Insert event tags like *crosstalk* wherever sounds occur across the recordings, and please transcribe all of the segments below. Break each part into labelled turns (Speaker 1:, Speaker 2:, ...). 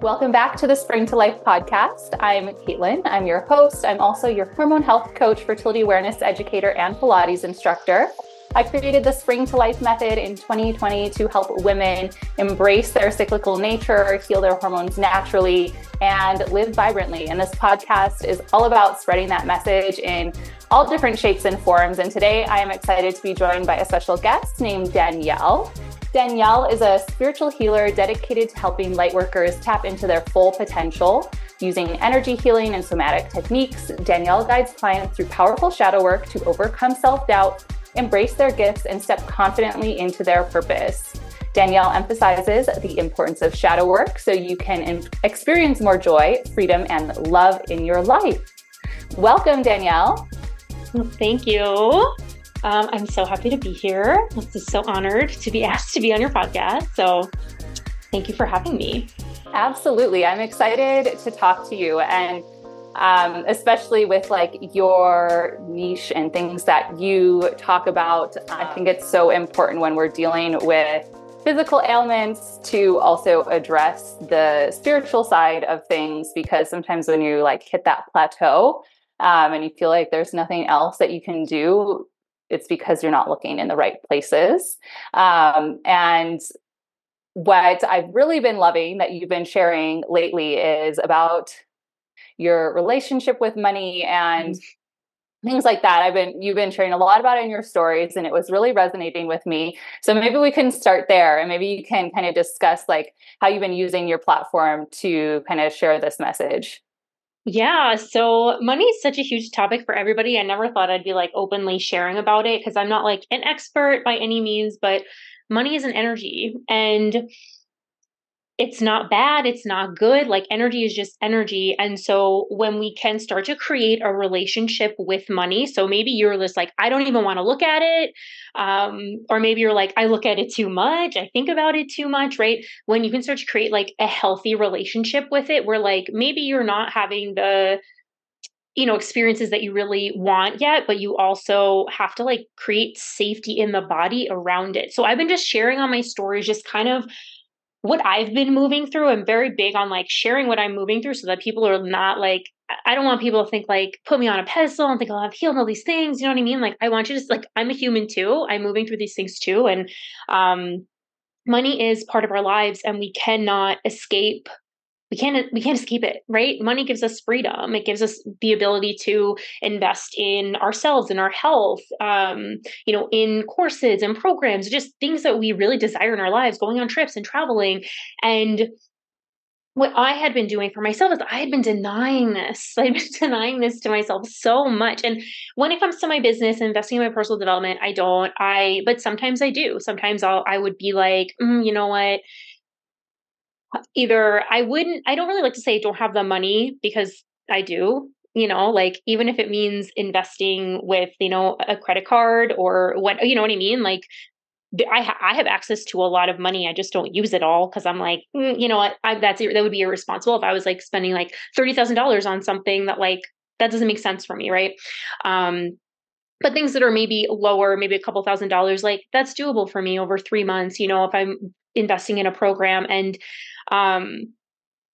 Speaker 1: Welcome back to the Spring to Life podcast. I'm Caitlin. I'm your host. I'm also your hormone health coach, fertility awareness educator, and Pilates instructor. I created the Spring to Life method in 2020 to help women embrace their cyclical nature, heal their hormones naturally, and live vibrantly. And this podcast is all about spreading that message in all different shapes and forms. And today I am excited to be joined by a special guest named Danielle. Danielle is a spiritual healer dedicated to helping lightworkers tap into their full potential. Using energy healing and somatic techniques, Danielle guides clients through powerful shadow work to overcome self doubt embrace their gifts, and step confidently into their purpose. Danielle emphasizes the importance of shadow work so you can experience more joy, freedom, and love in your life. Welcome, Danielle.
Speaker 2: Thank you. Um, I'm so happy to be here. I'm just so honored to be *laughs* asked to be on your podcast. So, thank you for having me.
Speaker 1: Absolutely. I'm excited to talk to you. And um, especially with like your niche and things that you talk about. I think it's so important when we're dealing with physical ailments to also address the spiritual side of things because sometimes when you like hit that plateau um, and you feel like there's nothing else that you can do it's because you're not looking in the right places um, and what I've really been loving that you've been sharing lately is about your relationship with money and mm-hmm. things like that. I've been you've been sharing a lot about it in your stories and it was really resonating with me. So maybe we can start there and maybe you can kind of discuss like how you've been using your platform to kind of share this message.
Speaker 2: Yeah, so money is such a huge topic for everybody. I never thought I'd be like openly sharing about it because I'm not like an expert by any means, but money is an energy and it's not bad, it's not good. Like energy is just energy. And so when we can start to create a relationship with money, so maybe you're just like, I don't even want to look at it. Um, or maybe you're like, I look at it too much, I think about it too much, right? When you can start to create like a healthy relationship with it, where like maybe you're not having the you know experiences that you really want yet but you also have to like create safety in the body around it so i've been just sharing on my stories just kind of what I've been moving through. I'm very big on like sharing what I'm moving through so that people are not like, I don't want people to think like, put me on a pedestal and think, oh, I've healed all these things. You know what I mean? Like, I want you to like, I'm a human too. I'm moving through these things too. And um, money is part of our lives and we cannot escape we can't we can't escape it right money gives us freedom it gives us the ability to invest in ourselves in our health um, you know in courses and programs just things that we really desire in our lives going on trips and traveling and what I had been doing for myself is I had been denying this. *laughs* I'd been denying this to myself so much. And when it comes to my business and investing in my personal development, I don't. I but sometimes I do. Sometimes I'll I would be like, mm, you know what? Either I wouldn't, I don't really like to say don't have the money because I do, you know, like even if it means investing with, you know, a credit card or what, you know what I mean? Like I, ha- I have access to a lot of money. I just don't use it all because I'm like, mm, you know what, I, that's that would be irresponsible if I was like spending like thirty thousand dollars on something that like that doesn't make sense for me, right? Um, but things that are maybe lower, maybe a couple thousand dollars, like that's doable for me over three months. You know, if I'm investing in a program and um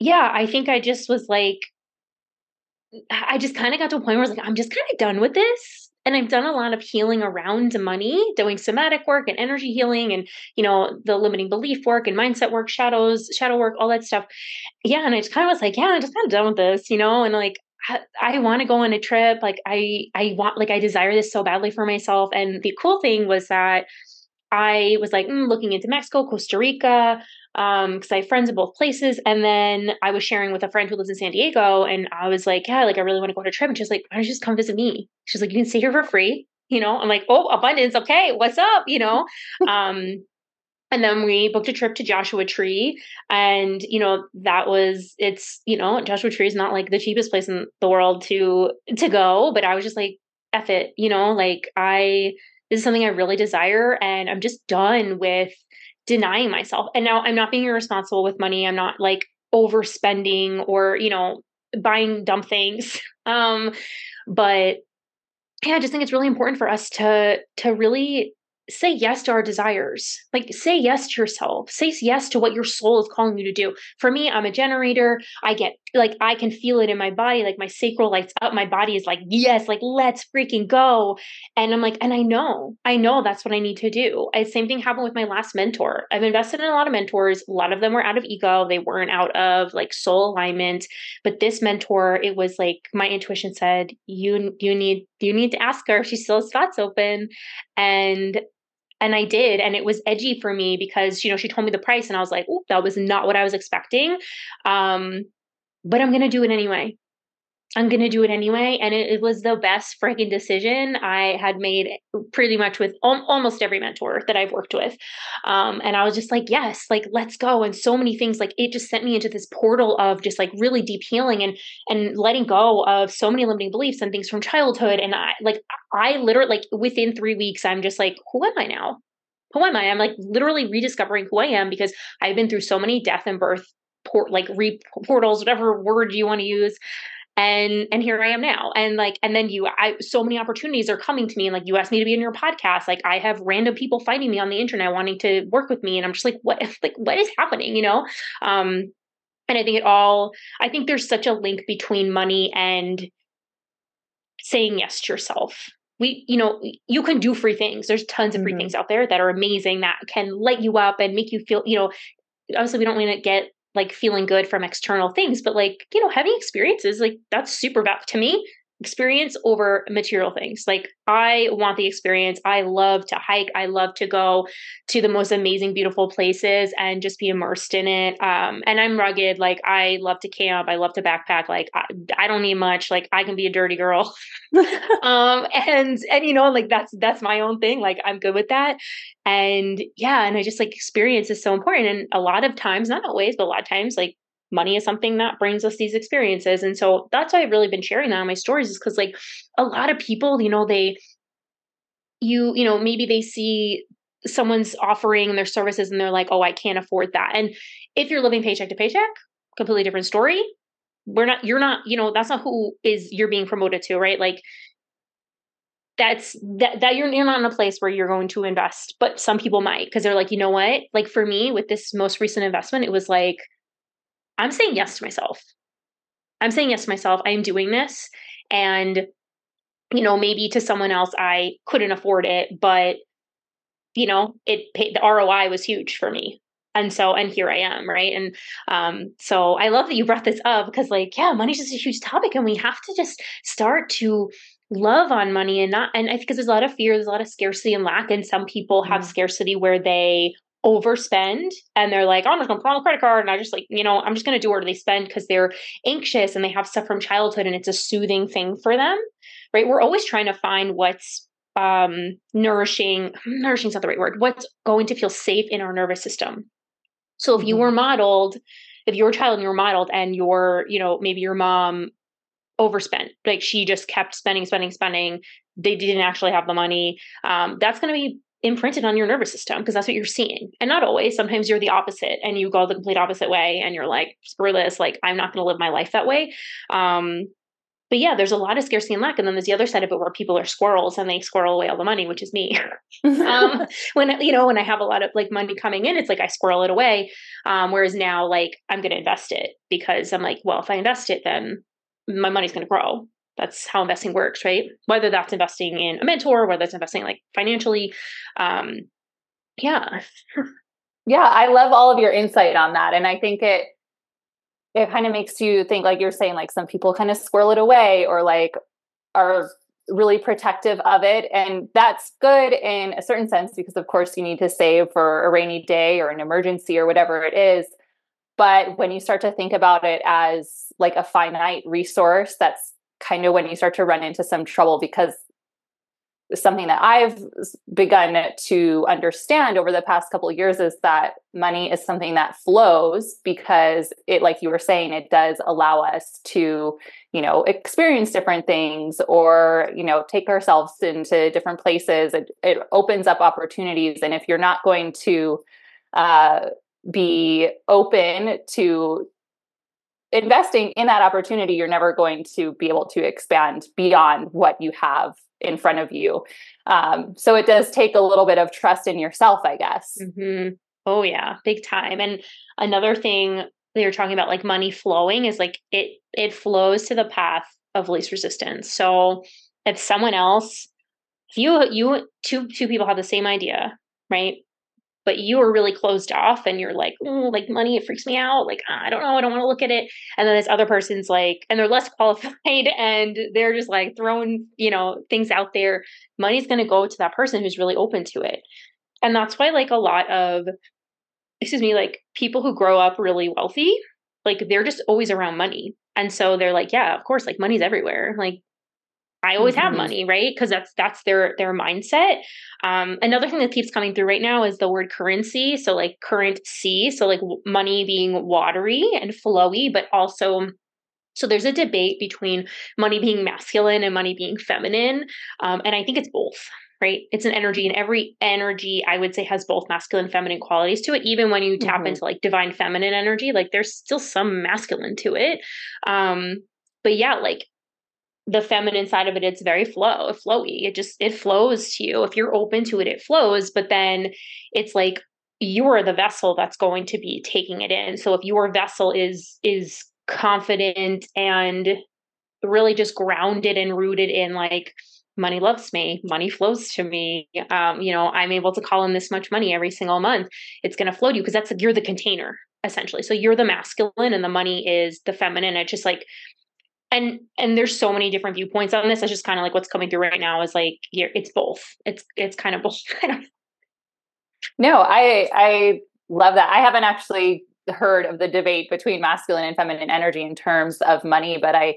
Speaker 2: yeah i think i just was like i just kind of got to a point where i was like i'm just kind of done with this and i've done a lot of healing around money doing somatic work and energy healing and you know the limiting belief work and mindset work shadows shadow work all that stuff. Yeah and i just kind of was like yeah i'm just kind of done with this you know and like I, I want to go on a trip like i i want like i desire this so badly for myself and the cool thing was that I was like mm, looking into Mexico, Costa Rica, because um, I have friends in both places. And then I was sharing with a friend who lives in San Diego, and I was like, "Yeah, like I really want to go on a trip." And she's like, "Why don't you just come visit me?" She's like, "You can stay here for free." You know, I'm like, "Oh, abundance, okay, what's up?" You know. *laughs* um, and then we booked a trip to Joshua Tree, and you know that was it's you know Joshua Tree is not like the cheapest place in the world to to go, but I was just like, "Eff it," you know, like I this is something I really desire. And I'm just done with denying myself. And now I'm not being irresponsible with money. I'm not like overspending or, you know, buying dumb things. *laughs* Um, but yeah, I just think it's really important for us to to really say yes to our desires. Like say yes to yourself. Say yes to what your soul is calling you to do. For me, I'm a generator. I get like I can feel it in my body. Like my sacral lights up. My body is like, yes, like let's freaking go. And I'm like, and I know, I know that's what I need to do. I, same thing happened with my last mentor. I've invested in a lot of mentors. A lot of them were out of ego. They weren't out of like soul alignment. But this mentor, it was like my intuition said, you you need you need to ask her if she still has spots open. And and I did. And it was edgy for me because, you know, she told me the price and I was like, oh, that was not what I was expecting. Um, but I'm going to do it anyway. I'm going to do it anyway. And it, it, was the best freaking decision I had made pretty much with al- almost every mentor that I've worked with. Um, and I was just like, yes, like, let's go. And so many things, like it just sent me into this portal of just like really deep healing and, and letting go of so many limiting beliefs and things from childhood. And I like, I literally like within three weeks, I'm just like, who am I now? Who am I? I'm like literally rediscovering who I am because I've been through so many death and birth port like re portals, whatever word you want to use and and here i am now. And like and then you i so many opportunities are coming to me and like you asked me to be in your podcast like i have random people finding me on the internet wanting to work with me and i'm just like what like what is happening? You know? Um and i think it all i think there's such a link between money and saying yes to yourself. We you know you can do free things. There's tons of free mm-hmm. things out there that are amazing that can light you up and make you feel you know obviously we don't want to get like feeling good from external things, but like, you know, having experiences, like that's super valuable to me experience over material things. Like I want the experience. I love to hike. I love to go to the most amazing, beautiful places and just be immersed in it. Um, and I'm rugged. Like I love to camp. I love to backpack. Like I, I don't need much. Like I can be a dirty girl. *laughs* *laughs* um, and and you know, like that's that's my own thing. Like I'm good with that. And yeah, and I just like experience is so important. And a lot of times, not always, but a lot of times, like money is something that brings us these experiences. And so that's why i've really been sharing that on my stories is because like a lot of people you know they you you know maybe they see someone's offering their services and they're like oh i can't afford that. And if you're living paycheck to paycheck completely different story. We're not you're not you know that's not who is you're being promoted to right? Like that's that that you're you're not in a place where you're going to invest but some people might because they're like you know what? Like for me with this most recent investment it was like I'm saying yes to myself. I'm saying yes to myself. I am doing this. And, you know, maybe to someone else, I couldn't afford it, but, you know, it paid, the ROI was huge for me. And so, and here I am, right? And um, so I love that you brought this up because, like, yeah, money's just a huge topic, and we have to just start to love on money and not and I because there's a lot of fear, there's a lot of scarcity and lack, and some people have mm-hmm. scarcity where they overspend and they're like, oh, I'm just gonna put on a credit card and I just like, you know, I'm just gonna do whatever they spend because they're anxious and they have stuff from childhood and it's a soothing thing for them. Right. We're always trying to find what's um nourishing, *sighs* nourishing is not the right word, what's going to feel safe in our nervous system. So if you were mm-hmm. modeled, if you were a child and you were modeled and your, you know, maybe your mom overspent, like she just kept spending, spending, spending, they didn't actually have the money. Um, that's going to be imprinted on your nervous system because that's what you're seeing. And not always. Sometimes you're the opposite and you go the complete opposite way and you're like, screw this, like I'm not gonna live my life that way. Um, but yeah, there's a lot of scarcity and lack. And then there's the other side of it where people are squirrels and they squirrel away all the money, which is me. *laughs* um, when, you know, when I have a lot of like money coming in, it's like I squirrel it away. Um, whereas now, like, I'm going to invest it because I'm like, well, if I invest it, then my money's going to grow that's how investing works right? Whether that's investing in a mentor whether it's investing like financially um yeah. *laughs*
Speaker 1: Yeah i love all of your insight on that and i think it it kind of makes you think like you're saying like some people kind of squirrel it away or like are really protective of it and that's good in a certain sense because of course you need to save for a rainy day or an emergency or whatever it is but when you start to think about it as like a finite resource that's kind of when you start to run into some trouble because something that I've begun to understand over the past couple of years is that money is something that flows because it like you were saying it does allow us to you know experience different things or you know take ourselves into different places. It, it opens up opportunities. And if you're not going to uh, be open to investing in that opportunity, you're never going to be able to expand beyond what you have in front of you. Um, so it does take a little bit of trust in yourself, I guess.
Speaker 2: Mm-hmm. Oh yeah, big time. And another thing they were talking about, like money flowing, is like it it flows to the path of least resistance. So if someone else, if you you two two people have the same idea, right? But you are really closed off, and you're like, oh, like money, it freaks me out. Like I don't know, I don't want to look at it. And then this other person's like, and they're less *laughs* qualified, and they're just like throwing, you know, things out there. Money's going to go to that person who's really open to it, and that's why, like, a lot of, excuse me, like people who grow up really wealthy, like they're just always around money, and so they're like, yeah, of course, like money's everywhere. Like I always mm-hmm. have money, right? Because that's that's their their mindset. Um, another thing that keeps coming through right now is the word currency. So like current C, so like money being watery and flowy, but also so there's a debate between money being masculine and money being feminine, um, and I think it's both. Right, it's an energy, and every energy I would say has both masculine, feminine qualities to it. Even when you tap mm-hmm. into like divine feminine energy, like there's still some masculine to it. Um, but yeah, like the feminine side of it it's very flow flowy. It just it flows to you. If you're open to it it flows but then it's like you're the vessel that's going to be taking it in. So if your vessel is is confident and really just grounded and rooted in like money loves me. Money flows to me. Um, you know i'm able to call in this much money every single month. It's going to flow to you. Because that's like you're the container essentially. So you're the masculine and the money is the feminine. It's just like and and there's so many different viewpoints on this. It's just kind of like what's coming through right now is like it's both. It's it's kind of both. *laughs*
Speaker 1: no, I I love that. I haven't actually heard of the debate between masculine and feminine energy in terms of money, but I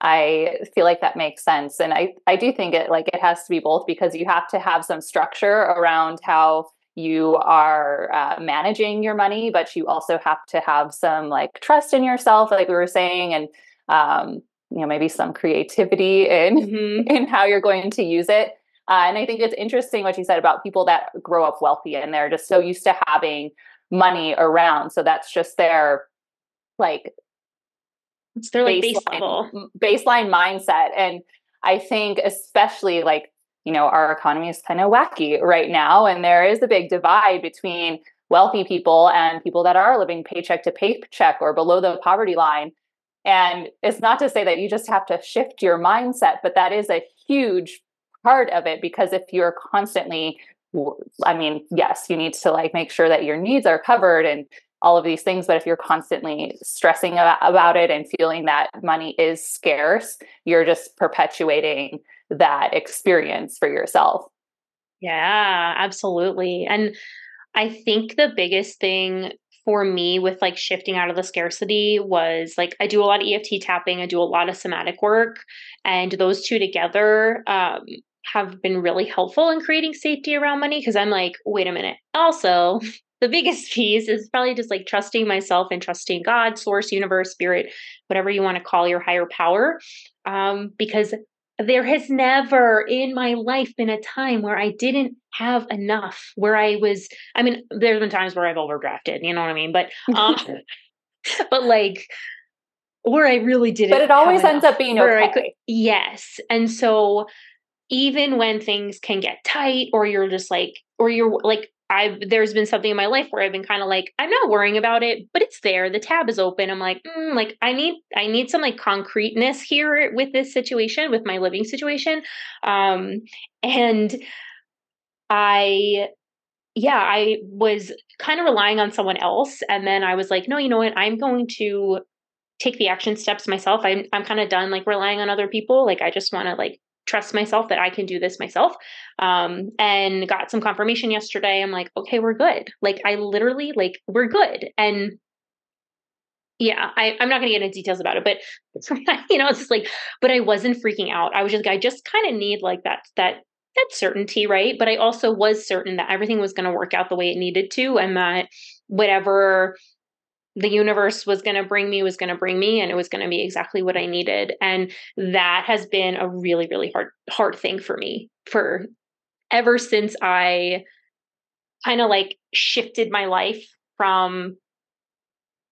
Speaker 1: I feel like that makes sense. And I I do think it like it has to be both because you have to have some structure around how you are uh, managing your money, but you also have to have some like trust in yourself, like we were saying, and um, you know maybe some creativity in mm-hmm. *laughs* in how you're going to use it. Uh, and i think it's interesting what you said about people that grow up wealthy and they're just so used to having money around. So that's just their like
Speaker 2: it's their like baseline,
Speaker 1: baseline mindset. And i think especially like you know our economy is kind of wacky right now and there is a big divide between wealthy people and people that are living paycheck to paycheck or below the poverty line and it's not to say that you just have to shift your mindset, but that is a huge part of it because if you're constantly, I mean, yes, you need to like make sure that your needs are covered and all of these things. But if you're constantly stressing about it and feeling that money is scarce, you're just perpetuating that experience for yourself.
Speaker 2: Yeah, absolutely. And I think the biggest thing for me with like shifting out of the scarcity was like I do a lot of EFT tapping, I do a lot of somatic work, and those two together um, have been really helpful in creating safety around money because I'm like, wait a minute. Also, *laughs* the biggest *laughs* piece is probably just like trusting myself and trusting God, source, universe, spirit, whatever you want to call your higher power. Um, because there has never in my life been a time where I didn't have enough, where I was, I mean, there's been times where I've overdrafted, you know what I mean? But, *laughs* um, but like, where I really didn't.
Speaker 1: But it always ends up being okay.
Speaker 2: Could, yes. And so even when things can get tight or you're just like, or you're like, I've there's been something in my life where I've been kind of like I'm not worrying about it, but it's there. The tab is open. I'm like, mm, like I need I need some like concreteness here with this situation, with my living situation, um, and I yeah I was kind of relying on someone else, and then I was like, no, you know what? I'm going to take the action steps myself. I'm I'm kind of done like relying on other people. Like I just want to like trust myself that I can do this myself. Um, and got some confirmation yesterday. I'm like, okay, we're good. Like I literally like we're good. And yeah, I, I'm not gonna get into details about it, but *laughs* you know, it's just like, but I wasn't freaking out. I was just I just kind of need like that that that certainty, right? But I also was certain that everything was gonna work out the way it needed to and that whatever the universe was going to bring me was going to bring me and it was going to be exactly what i needed. And that has been a really really hard hard thing for me for ever since i kind of like shifted my life from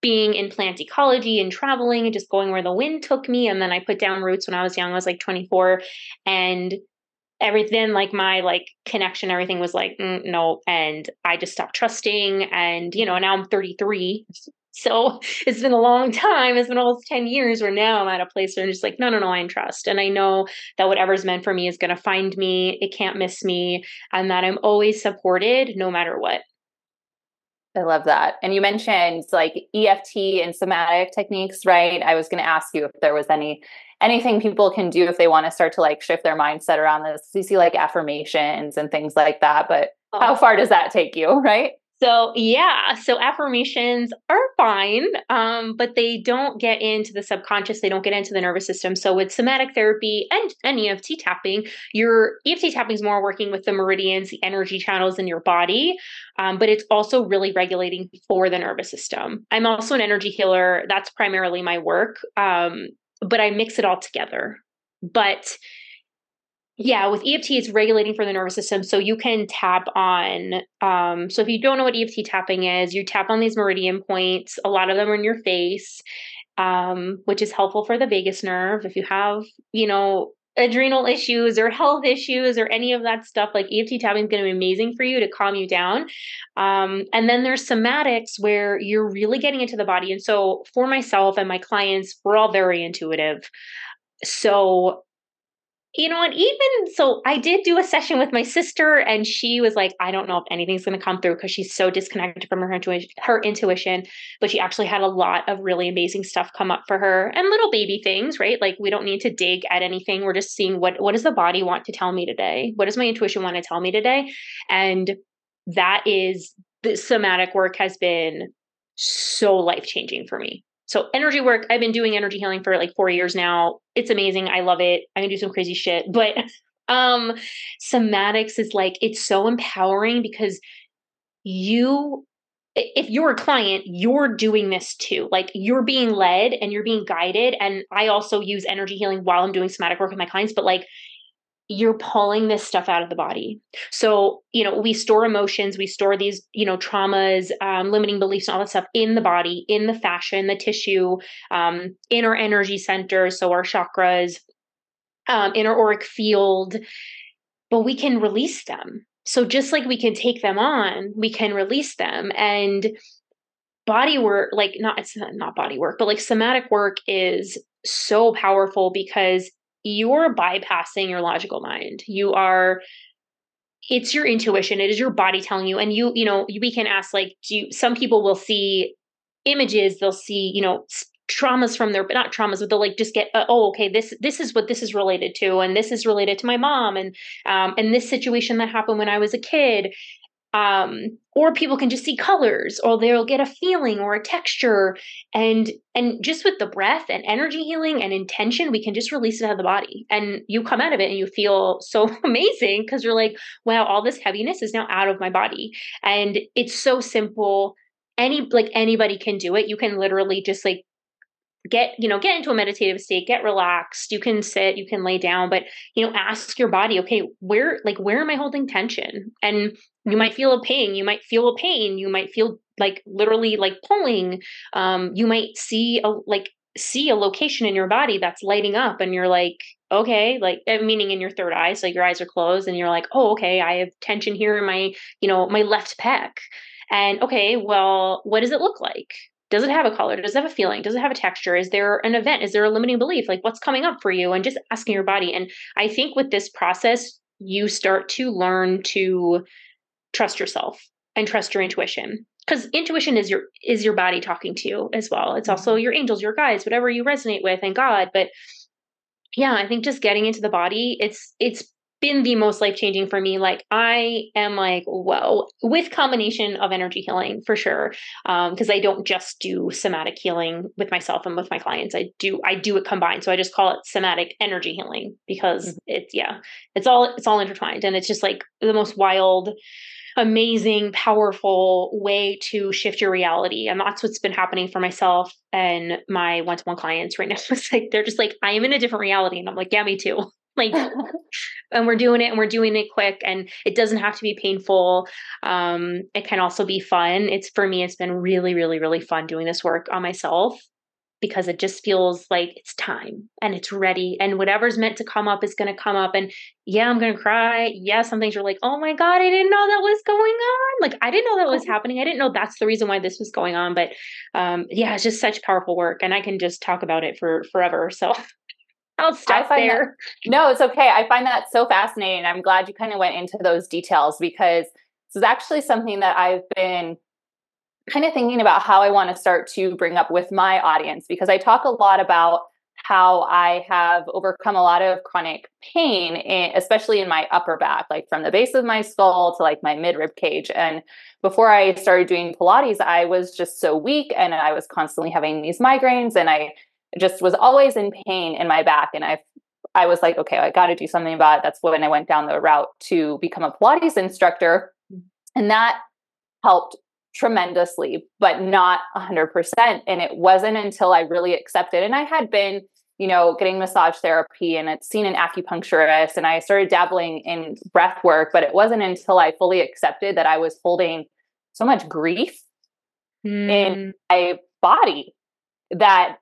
Speaker 2: being in plant ecology and traveling and just going where the wind took me and then i put down roots when i was young i was like 24 and everything like my like connection everything was like mm, no and i just stopped trusting and you know now i'm 33 so *laughs* it's been a long time it's been almost 10 years where now i'm at a place where i'm just like no no no i trust and i know that whatever's meant for me is going to find me it can't miss me and that i'm always supported no matter what
Speaker 1: I love that. And you mentioned like EFT and somatic techniques, right? I was going to ask you if there was any anything people can do if they want to start to like shift their mindset around this. You see like affirmations and things like that, but oh. how far does that take you, *laughs* right?
Speaker 2: So yeah, so affirmations are fine, um, but they don't get into the subconscious. They don't get into the nervous system. So with somatic therapy and, and EFT tapping, your EFT tapping is more working with the meridians, the energy channels in your body, um, but it's also really regulating for the nervous system. I'm also an energy healer. That's primarily my work, um, but I mix it all together. But yeah, with EFT, it's regulating for the nervous system. So you can tap on. Um, so if you don't know what EFT tapping is, you tap on these meridian points. A lot of them are in your face, um, which is helpful for the vagus nerve. If you have, you know, adrenal issues or health issues or any of that stuff, like EFT tapping is going to be amazing for you to calm you down. Um, and then there's somatics where you're really getting into the body. And so for myself and my clients, we're all very intuitive. So you know, and even so, I did do a session with my sister, and she was like, I don't know if anything's going to come through because she's so disconnected from her, intuition, her intuition. But she actually had a lot of really amazing stuff come up for her and little baby things, right? Like, we don't need to dig at anything. We're just seeing what, what does the body want to tell me today? What does my intuition want to tell me today? And that is the somatic work has been so life changing for me. So energy work, I've been doing energy healing for like four years now. It's amazing. I love it. I can do some crazy shit. *laughs* But um somatics is like it's so empowering because you if you're a client, you're doing this too. Like you're being led and you're being guided. And I also use energy healing while I'm doing somatic work with my clients, but like you're pulling this stuff out of the body. So, you know, we store emotions, we store these, you know, traumas, um, limiting beliefs, and all that stuff in the body, in the fascia, in the tissue, um, in our energy centers, so our chakras, um, in our auric field, but we can release them. So, just like we can take them on, we can release them. And body work, like, not, it's not body work, but like somatic work is so powerful because you're bypassing your logical mind. You are it's your intuition it is your body telling you and you you know we can ask like do you, some people will see images they'll see you know traumas from their but not traumas but they'll like just get uh, oh okay this this is what this is related to and this is related to my mom and um and this situation that happened when i was a kid um, or people can just see colors or they'll get a feeling or a texture. And and just with the breath and energy healing and intention we can just release it out of the body. And you come out of it and you feel *laughs* so amazing because you're like wow all this heaviness is now out of my body. And it's so simple. Any like anybody can do it. You can literally just like get you know get into a meditative state get relaxed. You can sit you can lay down but you know ask your body okay where like where am i holding tension? And you might feel a pain you might feel a pain you might feel like literally like pulling. Um you might see a like see a location in your body that's lighting up and you're like okay like eh, meaning in your third eye so your eyes are closed and you're like oh okay i have tension here in my you know my left pec. And okay well what does it look like does it have a color? Does it have a feeling? Does it have a texture? Is there an event? Is there a limiting belief? Like what's coming up for you? And just asking your body. And i think with this process you start to learn to trust yourself and trust your intuition. Because intuition is your is your body talking to you as well. It's also mm-hmm. your angels your guides whatever you resonate with and god. But yeah i think just getting into the body it's it's been the most life changing for me like i am like whoa with combination of energy healing for sure because um, i don't just do somatic healing with myself and with my clients i do i do it combined so i just call it somatic energy healing because mm-hmm. it's yeah it's all it's all intertwined and it's just like the most wild amazing, powerful way to shift your reality. And that's what's been happening for myself and my one to one clients right now. *laughs* It's like, they're just like, I am in a different reality. And I'm like, yeah, me too. Like, and we're doing it and we're doing it quick and it doesn't have to be painful. Um, it can also be fun. It's for me, it's been really, really, really fun doing this work on myself because it just feels like it's time and it's ready and whatever's meant to come up is going to come up and yeah i'm going to cry yeah some things are like oh my god i didn't know that was going on like i didn't know that was oh. happening i didn't know that's the reason why this was going on but um yeah it's just such powerful work and i can just talk about it for forever so I'll stop there.
Speaker 1: That, *laughs* no, it's okay. I find that so fascinating. I'm glad you kind of went into those details because this is actually something that I've been kind of thinking about how I want to start to bring up with my audience because I talk a lot about how I have overcome a lot of chronic pain, especially in my upper back, like from the base of my skull to like my mid rib cage. And before I started doing Pilates, I was just so weak and I was constantly having these migraines and I just was always in pain in my back. And I I was like, okay, I got to do something about it. That's when I went down the route to become a Pilates instructor. And that helped tremendously, but not 100%. And it wasn't until I really accepted, and I had been, you know, getting massage therapy and I'd seen an acupuncturist and I started dabbling in breath work, but it wasn't until I fully accepted that I was holding so much grief mm. in my body that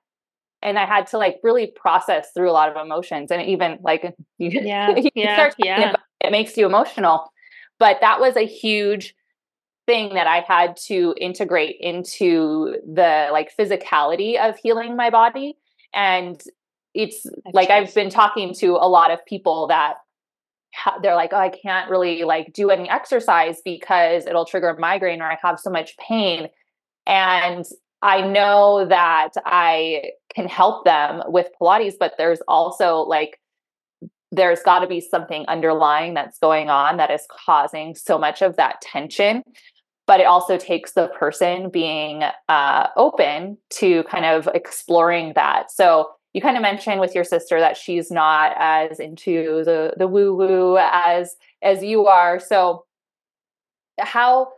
Speaker 1: and I had to like really process through a lot of emotions and even like *laughs*
Speaker 2: you, yeah, you yeah, yeah.
Speaker 1: It, it makes you emotional. But that was a huge thing that I had to integrate into the like physicality of healing my body. And it's like. I've been talking to a lot of people that ha- they're like, oh, I can't really like do any exercise because it'll trigger a migraine or I have so much pain. And I know that I can help them with Pilates, but there's also like there's got to be something underlying that's going on that is causing so much of that tension but it also takes the person being uh, open to kind of exploring that. So you kind of mentioned with your sister that she's not as into the the woo woo as as you are. So how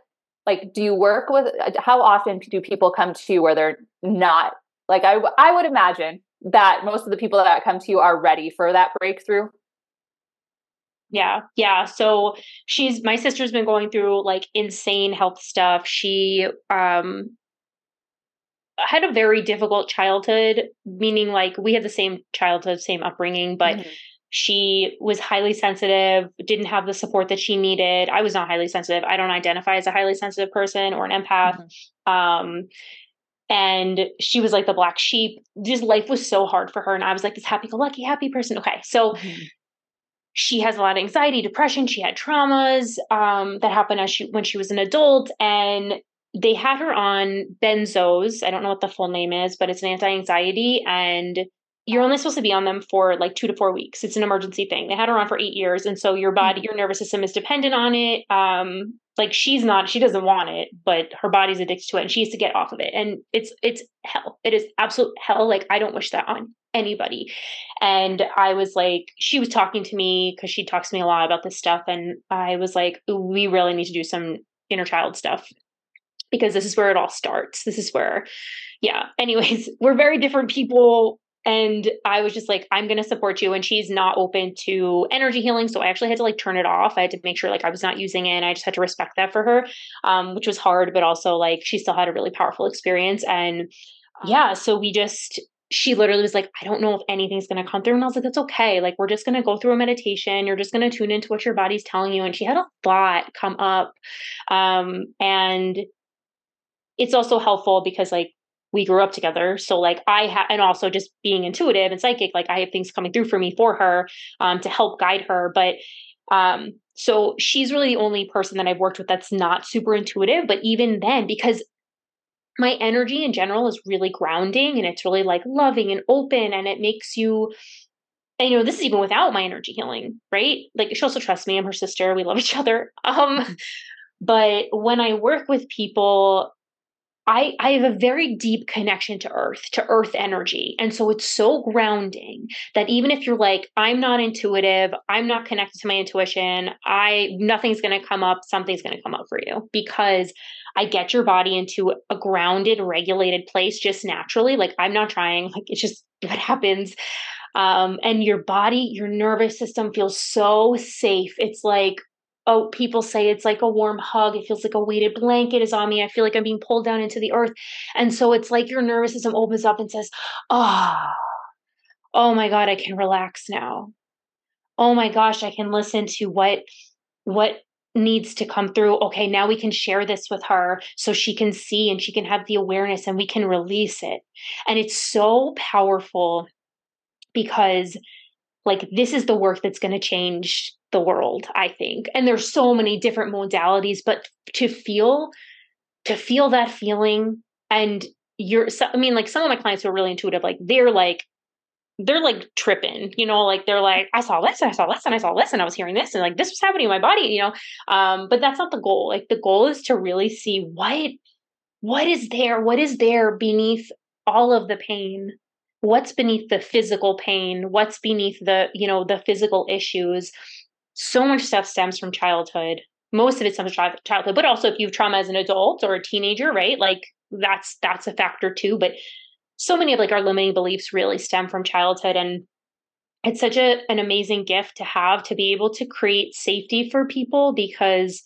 Speaker 1: like do you work with how often do people come to you where they're not like i i would imagine that most of the people that come to you are ready for that breakthrough
Speaker 2: yeah, yeah. So she's my sister's been going through like insane health stuff. She um had a very difficult childhood, meaning like we had the same childhood, same upbringing, but mm-hmm. She was highly sensitive, didn't have the support that she needed. I was not highly sensitive. I don't identify as a highly sensitive person or an empath. Mm-hmm. Um and she was like the black sheep. Just life was so hard for her. And I was like this happy go lucky, happy person. Okay. So mm-hmm she has a lot of anxiety, depression. She had traumas um, that happened as she when she was an adult, and they had her on benzos. I don't know what the full name is, but it's an anti-anxiety, and you're only supposed to be on them for like two to four weeks. It's an emergency thing. They had her on for eight years, and so your body, mm-hmm. your nervous system is dependent on it. Um, like she's not, she doesn't want it, but her body's addicted to it, and she has to get off of it. And it's it's hell. It is absolute hell. Like I don't wish that on anybody. And I was like, she was talking to me because she talks to me a lot about this stuff. And I was like, we really need to do some inner child stuff because this is where it all starts. This is where, yeah. Anyways, *laughs* we're very different people. And I was just like, I'm going to support you. And she's not open to energy healing. So I actually had to like turn it off. I had to make sure like I was not using it. And I just had to respect that for her, um, which was hard, but also like she still had a really powerful experience. And yeah, so we just she literally was like, I don't know if anything's going to come through. And I was like, that's okay. Like, we're just going to go through a meditation. You're just going to tune into what your body's telling you. And she had a thought come up. Um, and it's also helpful because, like, we grew up together. So, like, I have, and also just being intuitive and psychic, like, I have things coming through for me for her um, to help guide her. But, um, so she's really the only person that I've worked with that's not super intuitive. But even then, because my energy in general is really grounding and it's really like loving and open and it makes you and, you know this is even without my energy healing right like she also trusts me i'm her sister we love each other *laughs* um but when i work with people I, I have a very deep connection to earth, to earth energy. And so it's so grounding that even if you're like, I'm not intuitive, I'm not connected to my intuition, I nothing's gonna come up, something's gonna come up for you because I get your body into a grounded, regulated place just naturally. Like I'm not trying, *laughs* like it's just what happens. Um, and your body, your nervous system feels so safe. It's like oh, people say it's like a warm hug. It feels like a weighted blanket is on me. I feel like I'm being pulled down into the earth. And so it's like your nervous system opens up and says, oh, oh my God, I can relax now. Oh my gosh, I can listen to what what needs to come through. Okay, now we can share this with her so she can see and she can have the awareness and we can release it. And it's so powerful because like this is the work that's going to change the world, I think. And there's so many different modalities, but to feel to feel that feeling and you're I mean like some of my clients who are really intuitive like they're like they're like tripping, you know, like they're like, I saw this and I saw this and I saw this and I was hearing this and like this was happening in my body, you know. Um, but that's not the goal. Like the goal is to really see what what is there, what is there beneath all of the pain, what's beneath the physical pain, what's beneath the, you know, the physical issues. So much stuff stems from childhood. Most of it stems from childhood, but also if you have trauma as an adult or a teenager, right? Like that's that's a factor too. But so many of like our limiting beliefs really stem from childhood and it's such a, an amazing gift to have to be able to create safety for people because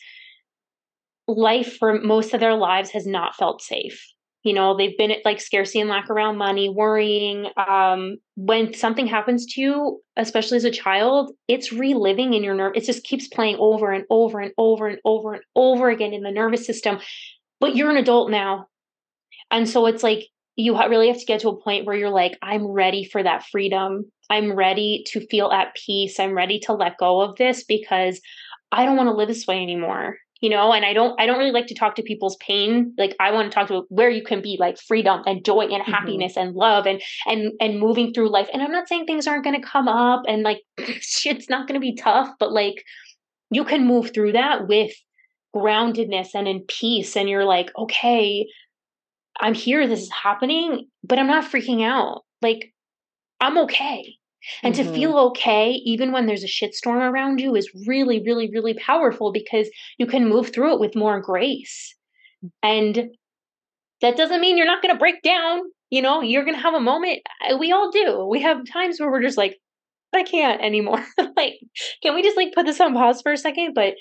Speaker 2: life for most of their lives has not felt safe you know they've been at like scarcity and lack around money worrying um, when something happens to you especially as a child it's reliving in your nerve it just keeps playing over and over and over and over and over again in the nervous system but you're an adult now and so it's like you really have to get to a point where you're like, I'm ready for that freedom. I'm ready to feel at peace. I'm ready to let go of this because I don't want to live this way anymore. You know, and I don't I don't really like to talk to people's pain. Like I want to talk to where you can be like freedom and joy and mm-hmm. happiness and love and and and moving through life. And I'm not saying things aren't going to come up and like *laughs* shit's not going to be tough, but like you can move through that with groundedness and in peace and you're like, okay, I'm here, this is happening, but I'm not freaking out. Like, I'm okay. And mm-hmm. to feel okay, even when there's a shitstorm around you, is really, really, really powerful because you can move through it with more grace. And that doesn't mean you're not going to break down. You know, you're going to have a moment. We all do. We have times where we're just like, I can't anymore. *laughs* like, can we just like put this on pause for a second? But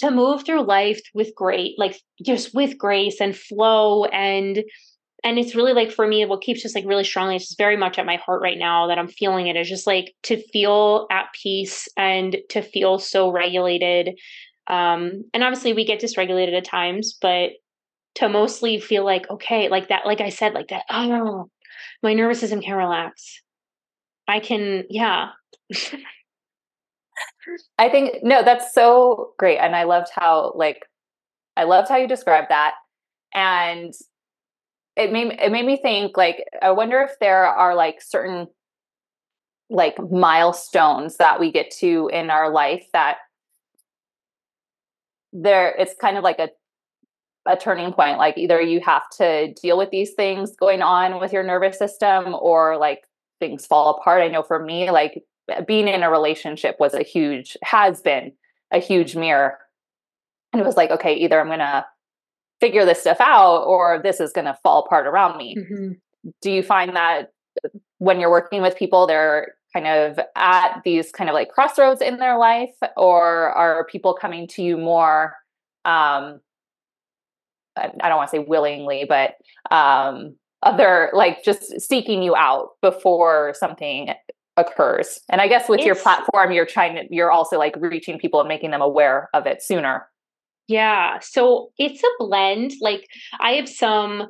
Speaker 2: to move through life with great like just with grace and flow and and it's really like for me what keeps just like really strongly it's just very much at my heart right now that i'm feeling it is just like to feel at peace and to feel so regulated um and obviously we get dysregulated at times but to mostly feel like okay like that like i said like that oh my nervous system can relax i can yeah
Speaker 1: I think no, that's so great. And I loved how like I loved how you described that. And it made it made me think like I wonder if there are like certain like milestones that we get to in our life that there it's kind of like a a turning point like either you have to deal with these things going on with your nervous system or like things fall apart. I know for me like being in a relationship was a huge has been a huge mirror. And it was like okay either i'm gonna figure this stuff out or this is gonna fall apart around me mm-hmm. do you find that when you're working with people they're kind of at these kind of like crossroads in their life or are people coming to you more um i don't want to say willingly but um other like just seeking you out before something occurs. And I guess with it's, your platform, you're trying to, you're also like reaching people and making them aware of it sooner.
Speaker 2: Yeah. So it's a blend. Like I have some,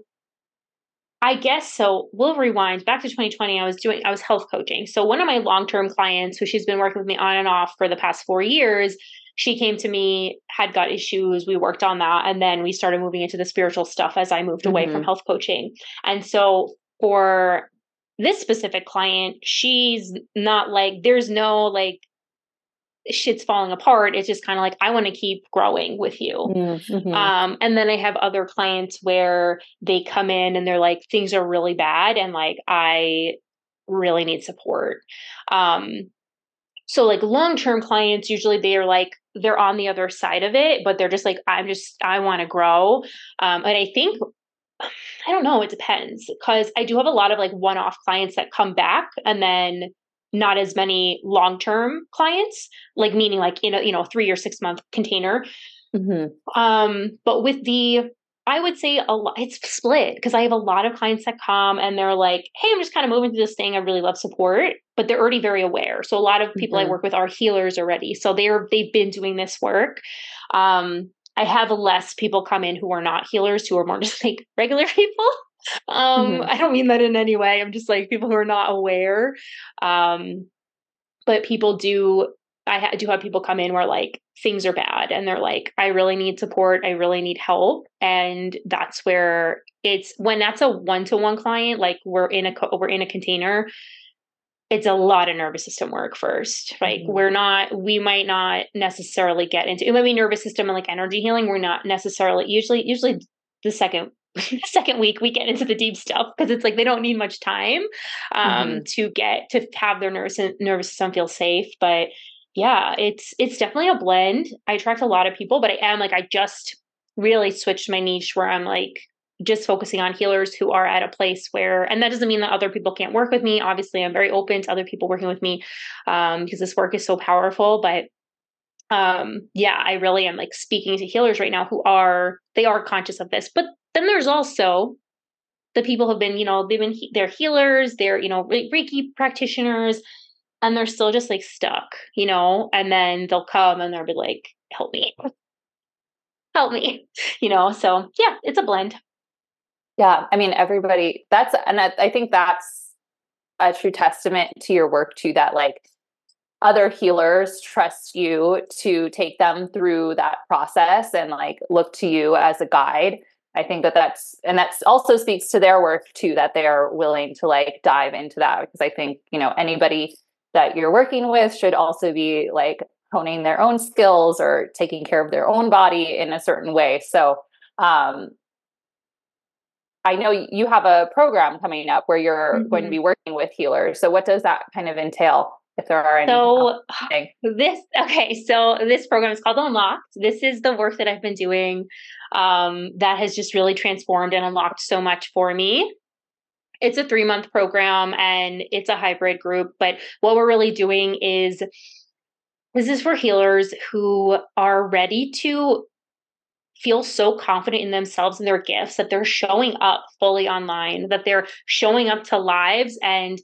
Speaker 2: I guess so. We'll rewind back to 2020. I was doing, I was health coaching. So one of my long term clients, who she's been working with me on and off for the past four years, she came to me, had got issues. We worked on that. And then we started moving into the spiritual stuff as I moved away mm-hmm. from health coaching. And so for this specific client, she's not like, there's no like, shit's falling apart. It's just kind of like, I want to keep growing with you. Mm-hmm. Um, and then I have other clients where they come in and they're like, things are really bad and like, I really need support. Um, so like long-term clients, usually they are like, they're on the other side of it, but they're just like, I'm just, I want to grow. Um, and I think *sighs* I don't know, it depends because I do have a lot of like one off clients that come back and then not as many long-term clients, like meaning like in a you know three or six month container. Mm-hmm. Um, but with the I would say a lot, it's split because I have a lot of clients that come and they're like, Hey, I'm just kind of moving through this thing. I really love support, but they're already very aware. So a lot of people mm-hmm. I work with are healers already. So they're, they've been doing this work. Um, I have less people come in who are not healers, who are more *laughs* just like regular people. Um, mm-hmm. I don't mean that in any way. I'm just like people who are not aware. Um, but people do I ha- do have people come in where like things are bad and they're like, I really need support. I really need help. And that's where it's when that's a one to one client, like we're in a, co- we're in a container. It's a lot of nervous system work first. Like mm-hmm. we're not, we might not necessarily get into, it might be nervous system and like energy healing. We're not necessarily usually, usually the second second week we get into the deep stuff because it's like they don't need much time um, mm-hmm. to get to have their nervous nervous system feel safe but yeah, it's it's definitely a blend. I attract a lot of people, but I am like I just really switched my niche where I'm like just focusing on healers who are at a place where and that doesn't mean that other people can't work with me. Obviously, I'm very open to other people working with me um, because this work is so powerful, but um yeah i really am like speaking to healers right now who are they are conscious of this but then there's also the people who've been you know they've been they're healers they're you know reiki practitioners and they're still just like stuck, you know, and then they'll come and they'll be like, help me, help me, *laughs* you know. So, yeah, it's a blend.
Speaker 1: Yeah. I mean, everybody, that's, and I, I think that's a true testament to your work, too, that like other healers trust you to take them through that process and like look to you as a guide. I think that that's, and that also speaks to their work too, that they're willing to like dive into that because I think, you know, anybody that you're working with should also be like honing their own skills or taking care of their own body in a certain way. So, um, I know you have a program coming up where you're mm-hmm. going to mm-hmm. be working with healers. So, what does that kind of entail? If there are any.
Speaker 2: So, *sighs* this, okay, so this program is called Unlocked. This is the work that I've been doing um, that has just really transformed and unlocked so much for me it's a three month program and it's a hybrid group. But what we're really doing is this is for healers who are ready to feel so confident in themselves and their gifts that they're showing up fully online, that they're showing up to lives and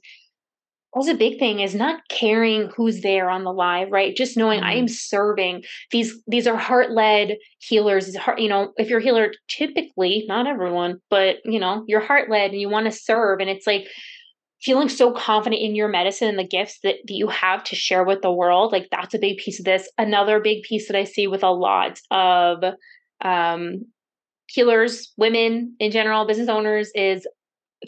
Speaker 2: that's a big thing is not caring who's there on the live right? Just knowing mm-hmm. i am serving. These these are heart-led healers. Heart, you know if you're a healer typically not everyone but you know you're heart-led and you want to serve and it's like feeling so confident in your medicine and the gifts that, that you have to share with the world like that's a big piece of this. Another big piece that i see with a lot of um healers women in general business owners is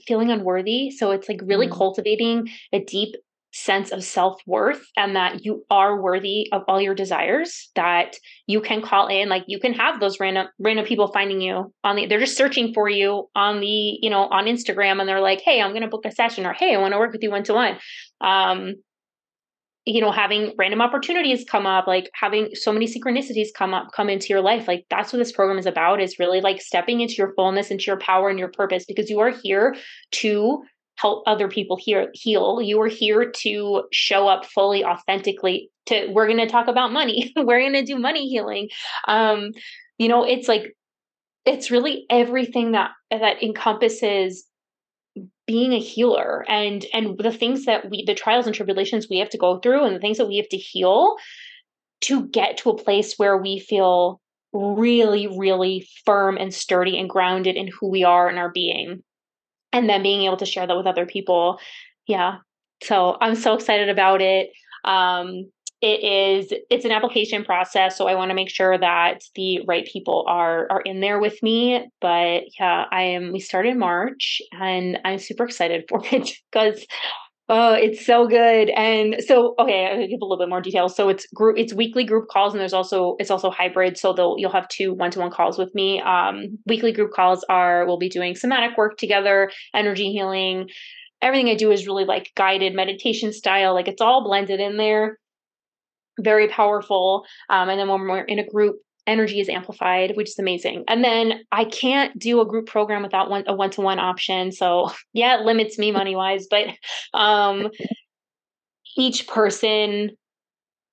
Speaker 2: feeling unworthy. So it's like really mm. cultivating a deep sense of self-worth and that you are worthy of all your desires that you can call in like you can have those random random people finding you on the they're just searching for you on the you know on Instagram and they're like hey I'm going to book a session or hey I want to work with you one to one um you know having random opportunities come up like having so many synchronicities come up come into your life like that's what this program is about is really like stepping into your fullness into your power and your purpose because you are here to help other people here heal. You are here to show up fully authentically to we're going to talk about money. *laughs* We're going to do money healing. Um you know it's like it's really everything that that encompasses being a healer and and the things that we the trials and tribulations we have to go through and the things that we have to heal to get to a place where we feel really really firm and sturdy and grounded in who we are and our being. And then being able to share that with other people. Yeah. So i'm so excited about it. Um it is it's an application process so i want to make sure that the right people are are in there with me. But yeah i am we started march and i'm super excited for *laughs* it because oh it's so good. And so okay i'll give a little bit more details. So it's group it's weekly group calls and there's also it's also hybrid so they'll you'll have two one-to-one calls with me. Um weekly group calls are we'll be doing somatic work together energy healing. Everything i do is really like guided meditation style like it's all blended in there very powerful. Um, and then when we're in a group, energy is amplified, which is amazing. And then I can't do a group program without one a one to one option. So *laughs* yeah, it limits me money wise, but um, each person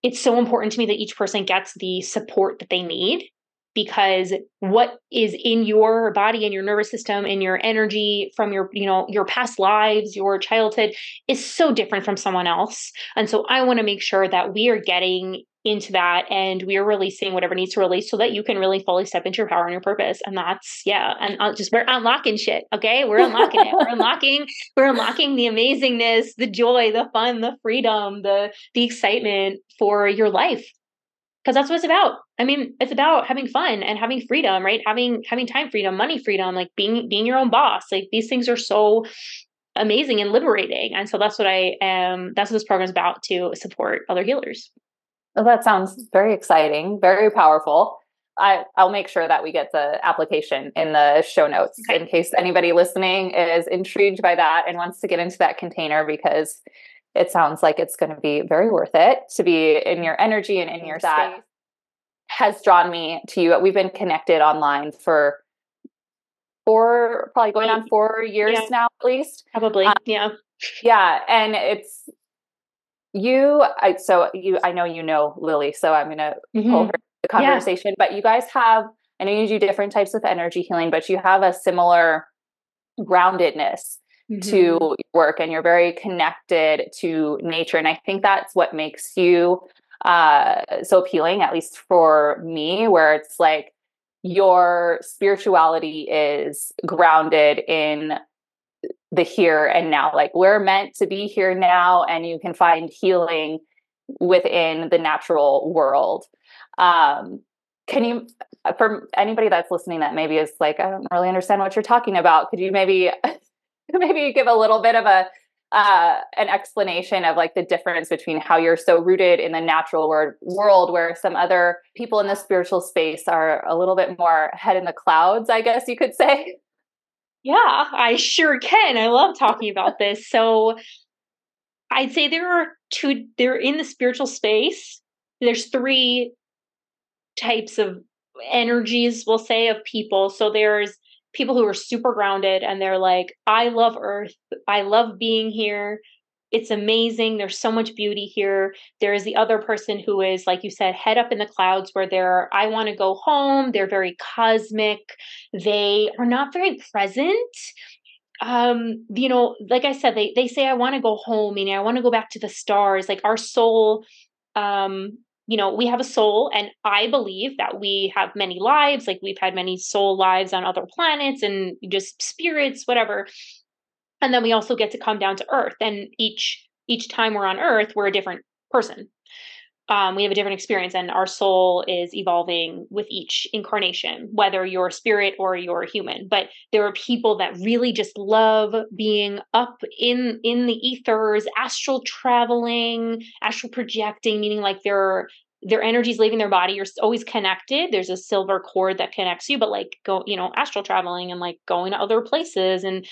Speaker 2: it's so important to me that each person gets the support that they need because what is in your body and your nervous system and your energy from your you know your past lives your childhood is so different from someone else. And so i want to make sure that we are getting into that and we are releasing whatever needs to release so that you can really fully step into your power and your purpose. And that's yeah and I'll just we're unlocking shit okay? We're unlocking it. We're unlocking *laughs* we're unlocking the amazingness the joy the fun the freedom the the excitement for your life because that's what it's about. I mean, it's about having fun and having freedom, right? Having having time freedom, money freedom, like being being your own boss. Like these things are so amazing and liberating. And so that's what I am that's what this program is about to support other healers.
Speaker 1: Well, that sounds very exciting, very powerful. I, I'll make sure that we get the application in the show notes okay. in case anybody listening is intrigued by that and wants to get into that container because it sounds like it's going to be very worth it to be in your energy and in your that space has drawn me to you. We've been connected online for four, probably going on four years yeah. now, at least.
Speaker 2: Probably, um, yeah,
Speaker 1: yeah, and it's you. I, so you, I know you know Lily, so I'm going to mm-hmm. pull her the conversation. Yeah. But you guys have, I know you do different types of energy healing, but you have a similar groundedness mm-hmm. to work and you're very connected to nature. And I think that's what makes you uh, so appealing, at least for me, where it's like your spirituality is grounded in the here and now. Like we're meant to be here now, and you can find healing within the natural world. Um, can you, for anybody that's listening that maybe is like, I don't really understand what you're talking about, could you maybe *laughs* maybe give a little bit of a uh, an explanation of like the difference between how you're so rooted in the natural word, world where some other people in the spiritual space are a little bit more head in the clouds i guess you could say.
Speaker 2: Yeah i sure can. I love talking about this. So i'd say there are two they're in the spiritual space there's three types of energies we'll say of people. So there's people who are super grounded and they're like, I love Earth. I love being here. It's amazing. There's so much beauty here. There is the other person who is, like you said, head up in the clouds where they're, I want to go home. They're very cosmic. They are not very present um you know like i said they they say i want to go home meaning i want to go back to the stars like our soul um you know, we have a soul, and I believe that we have many lives. Like we've had many soul lives on other planets and just spirits, whatever. And then we also get to come down to Earth, and each each time we're on Earth, we're a different person. Um, we have a different experience, and our soul is evolving with each incarnation, whether you're a spirit or you're a human. But there are people that really just love being up in in the ethers, astral traveling, astral projecting, meaning like they're their energy's leaving their body. You're always connected. There's a silver cord that connects you, but like go, you know, astral traveling and like going to other places and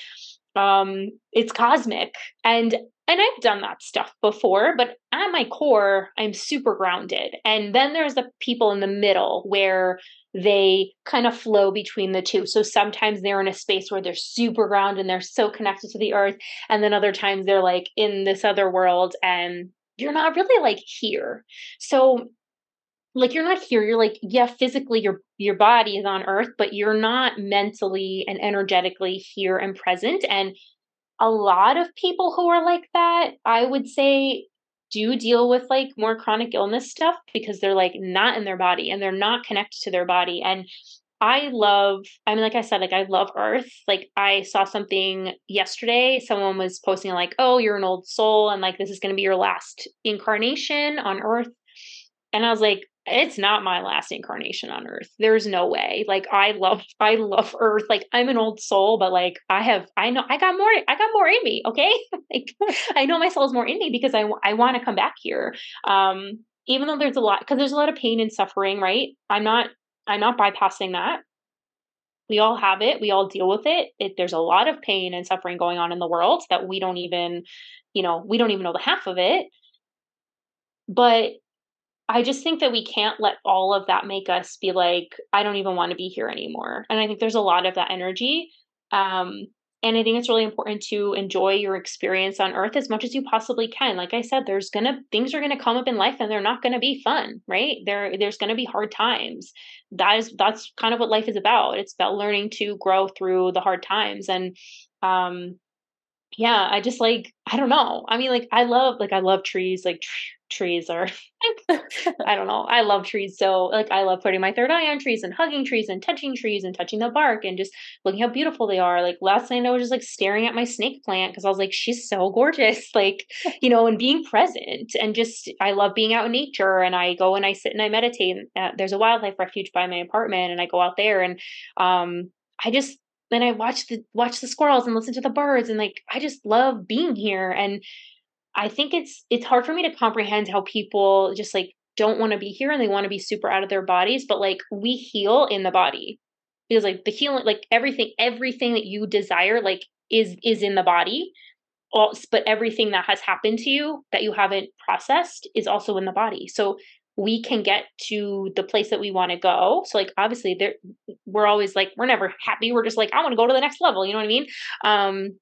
Speaker 2: um it's cosmic and and I've done that stuff before, but at my core, I'm super grounded. And then there's the people in the middle where they kind of flow between the two. So sometimes they're in a space where they're super grounded and they're so connected to the earth. And then other times they're like in this other world and you're not really like here. So like you're not here you're like yeah physically your your body is on earth but you're not mentally and energetically here and present and a lot of people who are like that, I would say, do deal with like more chronic illness stuff because they're like not in their body and they're not connected to their body. And I love, I mean, like I said, like I love Earth. Like I saw something yesterday. Someone was posting like, oh, you're an old soul and like this is going to be your last incarnation on Earth. And I was like, it's not my last incarnation on earth. There's no way. Like i love i love earth. Like i'm an old soul but like i have i know i got more i got more in me okay? *laughs* Like i know my soul's more in me because i i want to come back here. Um even though there's a lot because there's a lot of pain and suffering right? I'm not i'm not bypassing that. We all have it. We all deal with it. it there's a lot of pain and suffering going on in the world that we don't even you know we don't even know the half of it. But I just think that we can't let all of that make us be like, I don't even want to be here anymore. And I think there's a lot of that energy. Um, and I think it's really important to enjoy your experience on earth as much as you possibly can. Like I said, there's gonna things are gonna come up in life and they're not gonna be fun, right? There there's gonna be hard times. That is that's kind of what life is about. It's about learning to grow through the hard times. And um yeah, I just like I don't know. I mean, like I love like I love trees. Like trees are *laughs* *laughs* I don't know. I love trees. So like I love putting my third eye on trees and hugging trees and touching trees and touching the bark and just looking how beautiful they are. Like last night I was just like staring at my snake plant because I was like, she's so gorgeous. *laughs* Like, you know, and being present and just I love being out in nature and I go and I sit and I meditate. Uh, there's a wildlife refuge by my apartment and I go out there and um I just then I watch the watch the squirrels and listen to the birds and like I just love being here and I think it's it's hard for me to comprehend how people just like don't want to be here and they want to be super out of their bodies but like we heal in the body because like the healing like everything everything that you desire like is is in the body all, but everything that has happened to you that you haven't processed is also in the body so we can get to the place that we want to go. So like obviously there we're always like we're never happy. We're just like I want to go to the next level, you know what I mean? Um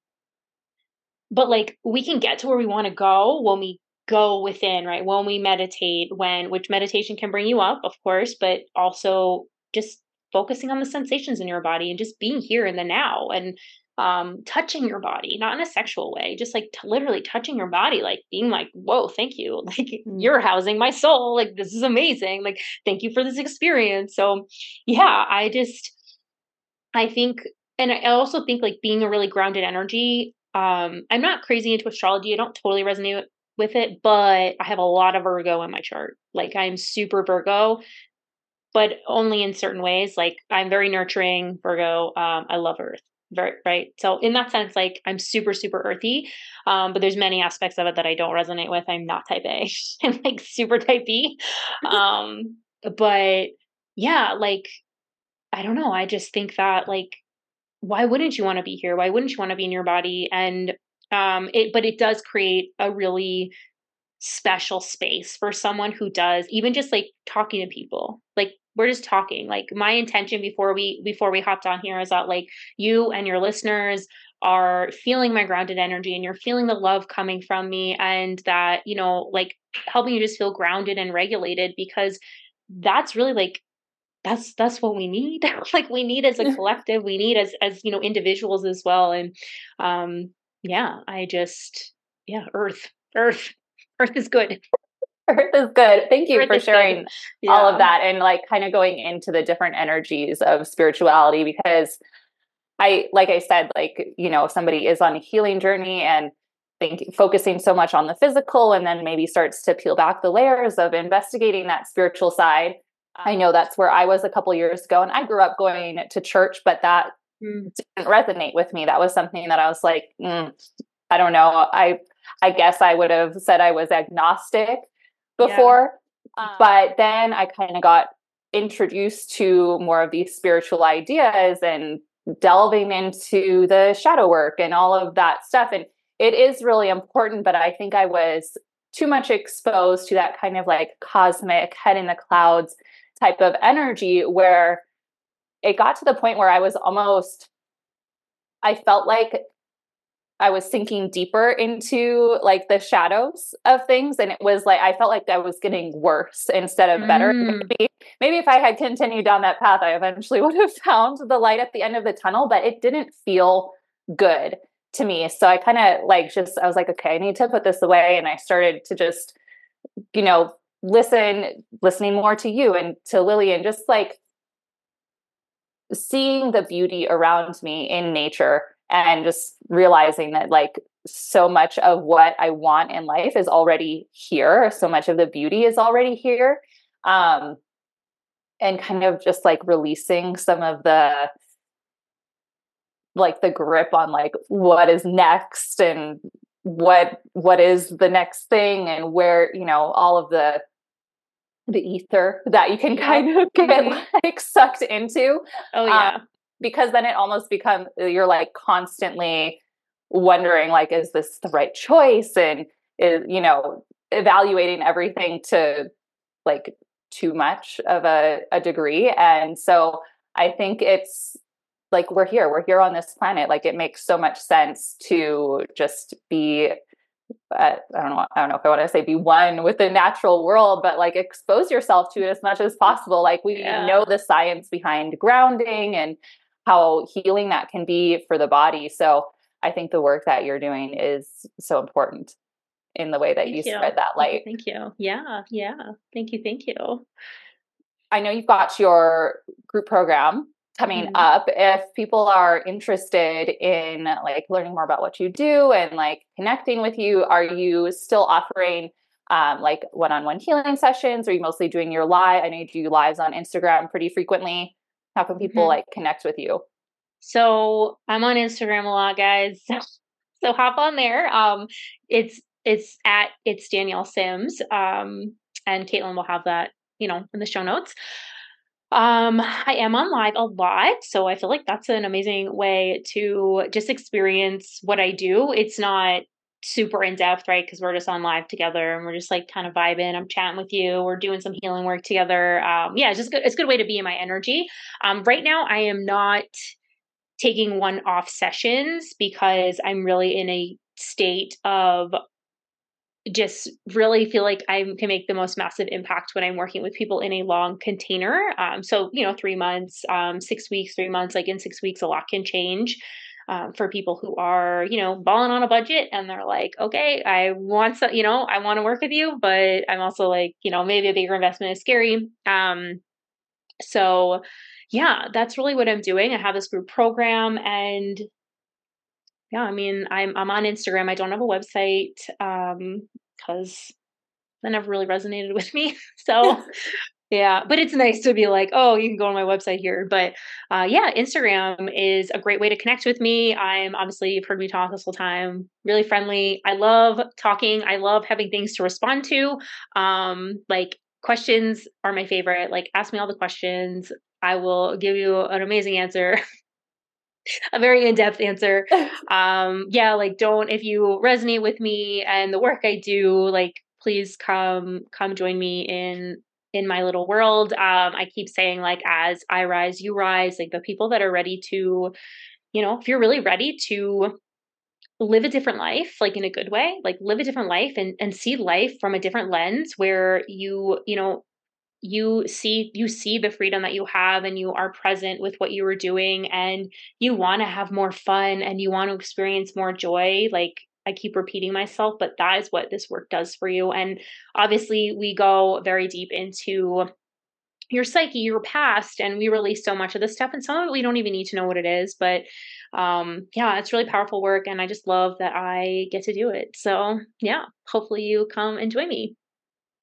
Speaker 2: but like we can get to where we want to go when we go within, right? When we meditate, when which meditation can bring you up, of course, but also just focusing on the sensations in your body and just being here in the now and um touching your body not in a sexual way just like t- literally touching your body like being like whoa thank you *laughs* like mm. you're housing my soul like this is amazing like thank you for this experience so yeah i just i think and i also think like being a really grounded energy um i'm not crazy into astrology i don't totally resonate with it but i have a lot of virgo in my chart. Like i'm super virgo but only in certain ways like i'm very nurturing virgo um i love earth very right? So in that sense like i'm super super earthy um, but there's many aspects of it that i don't resonate with. I'm not type a *laughs* i'm like super type b um, but yeah like i don't know i just think that like why wouldn't you want to be here? Why wouldn't you want to be in your body? And um it but it does create a really special space for someone who does even just like talking to people. Like we're just talking. Like my intention before we before we hopped on here is that like you and your listeners are feeling my grounded energy and you're feeling the love coming from me and that you know like helping you just feel grounded and regulated because that's really like that's that's what we need *laughs* like we need as a collective we need as as you know individuals as well and um yeah i just yeah earth earth *laughs* earth is good
Speaker 1: Earth is good. Thank you Earth for sharing yeah. all of that and like kind of going into the different energies of spirituality because I like I said like you know somebody is on a healing journey and think focusing so much on the physical and then maybe starts to peel back the layers of investigating that spiritual side. I know that's where I was a couple years ago and I grew up going to church but that mm. didn't resonate with me. That was something that I was like mm, I don't know. I I guess I would have said I was agnostic before. Yeah. Um, but then I kind of got introduced to more of these spiritual ideas and delving into the shadow work and all of that stuff. And it is really important, but I think I was too much exposed to that kind of like cosmic head in the clouds type of energy where it got to the point where I was almost, I felt like I was sinking deeper into like the shadows of things. And it was like, I felt like I was getting worse instead of better. Mm. Maybe, maybe if I had continued down that path, I eventually *laughs* would have found the light at the end of the tunnel, but it didn't feel good to me. So I kind of like just, I was like, okay, I need to put this away. And I started to just, you know, listen, listening more to you and to Lily and just like seeing the beauty around me in nature and just realizing that like so much of what I want in life is already here. So much of the beauty is already here. Um, and kind of just like releasing some of the like the grip on like what is next and what what is the next thing and where you know all of the the ether that you can kind of *laughs* get mm-hmm. like sucked into
Speaker 2: oh yeah. um,
Speaker 1: because then it almost becomes you're like constantly wondering like is this the right choice? And is you know evaluating everything to like too much of a, a degree. And so i think it's like we're here. We're here on this planet. Like it makes so much sense to just be uh, I don't know. I don't know if I want to say be one with the natural world, but like expose yourself to it as much as possible. Like we yeah. know the science behind grounding and how healing that can be for the body. So I think the work that you're doing is so important in the way that you, you, spread that light.
Speaker 2: Thank you. Yeah. Yeah. Thank you. Thank you.
Speaker 1: I know you've got your group program coming mm-hmm. up if people are interested in like learning more about what you do and like connecting with you are you still offering um, like one-on-one healing sessions? Are you mostly doing your live i know you do lives on instagram pretty frequently. How can people mm-hmm. like connect with you?
Speaker 2: So i'm on instagram a lot guys. *laughs* So hop on there. Um it's it's at it's danielle sims um and caitlin will have that you know in the show notes um, I am on live a lot, so I feel like that's an amazing way to just experience what I do. It's not super in depth, right? Because we're just on live together and we're just like kind of vibing. I'm chatting with you. We're doing some healing work together. Um, yeah, it's just good. It's a good way to be in my energy. Um, right now, I am not taking one off sessions because I'm really in a state of just really feel like I can make the most massive impact when I'm working with people in a long container. Um, so, you know, three months, um, six weeks, three months, like in six weeks, a lot can change. Um, for people who are, you know, balling on a budget and they're like, okay, I want you know, I want to work with you, but I'm also like, you know, maybe a bigger investment is scary. Um, so yeah, that's really what I'm doing. I have this group program and yeah, I mean, I'm I'm on Instagram. I don't have a website um because that never really resonated *laughs* with me. So *laughs* yeah, but it's nice to be like, oh, you can go on my website here. But uh, yeah, Instagram is a great way to connect with me. I'm obviously you've heard me talk this whole time. Really friendly. I love talking. I love having things to respond to. Um, like questions are my favorite. Like ask me all the questions. I will give you an amazing answer. *laughs* a very in-depth answer. *laughs* Um, yeah, like don't if you resonate with me and the work I do, like please come come join me in in my little world. Um, I keep saying like as I rise, you rise. Like the people that are ready to, you know, if you're really ready to live a different life like in a good way like live a different life and and see life from a different lens where you you know you see you see the freedom that you have and you are present with what you were doing and you want to have more fun and you want to experience more joy like I keep repeating myself but that is what this work does for you. And obviously we go very deep into your psyche your past and we release so much of this stuff and some of it we don't even need to know what it is but um yeah it's really powerful work and I just love that I get to do it. So yeah hopefully you come and join me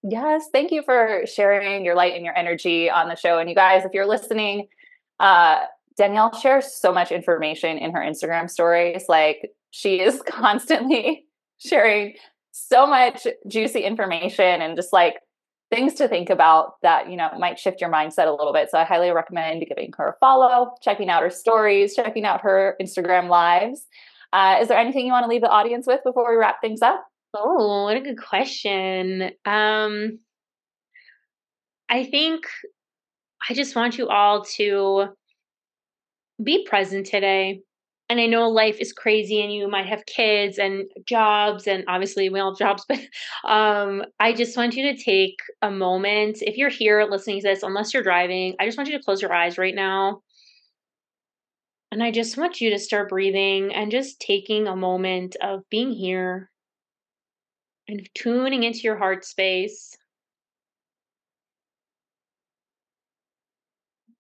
Speaker 1: Yes, thank you for sharing your light and your energy on the show. And you guys, if you're listening, uh, Danielle shares so much information in her Instagram stories. Like she is *laughs* constantly sharing so much juicy information and just like things to think about that you know might shift your mindset a little bit. So I highly recommend giving her a follow, checking out her stories, checking out her Instagram lives. Uh, is there anything you want to leave the audience with before we wrap things up?
Speaker 2: Oh, what a good question. Um, I think I just want you all to be present today. And I know life is crazy and you might have kids and jobs and obviously we all have jobs, *laughs* but um, I just want you to take a moment. If you're here listening to this, unless you're driving, I just want you to close your eyes right now. And I just want you to start breathing and just taking a moment of being here and tuning into your heart space.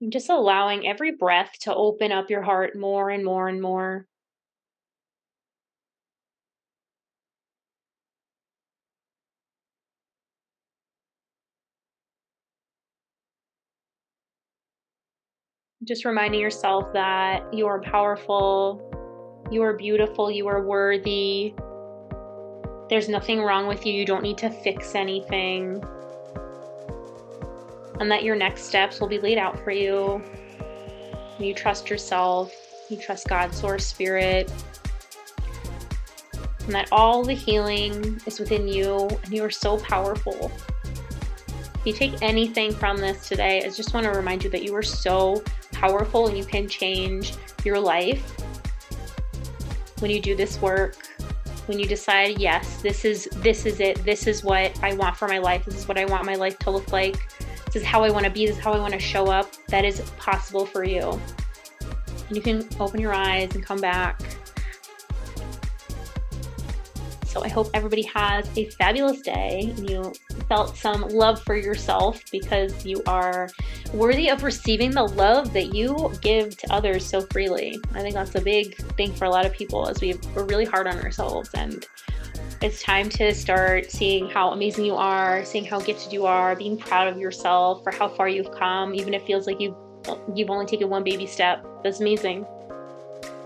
Speaker 2: And just allowing every breath to open up your heart more and more and more. Just reminding yourself that you are powerful, you are beautiful, you are worthy, there's nothing wrong with you. You don't need to fix anything. And that your next steps will be laid out for you. You trust yourself. You trust God, source, spirit. And that all the healing is within you and you are so powerful If you take anything from this today, I just want to remind you that you are so powerful and you can change your life when you do this work when you decide yes this is this is it this is what i want for my life this is what i want my life to look like this is how i want to be this is how i want to show up that is possible for you. And you can open your eyes and come back so I hope everybody has a fabulous day and you felt some love for yourself because you are worthy of receiving the love that you give to others so freely. I think that's a big thing for a lot of people as we we're really hard on ourselves and it's time to start seeing how amazing you are, seeing how gifted you are, being proud of yourself for how far you've come, even if it feels like you've you've only taken one baby step. That's amazing.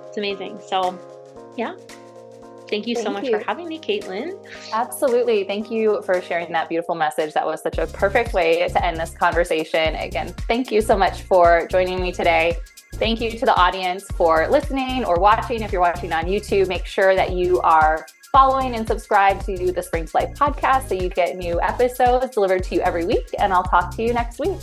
Speaker 2: It's amazing. So, yeah, Thank you Thank so much you. for having me, Caitlin.
Speaker 1: Absolutely. Thank you for sharing that beautiful message. That was such a perfect way to end this conversation. Again, thank you so much for joining me today. Thank you to the audience for listening or watching. If you're watching on YouTube, make sure that you are following and subscribe to the Spring to Life podcast so you get new episodes delivered to you every week. And I'll talk to you next week.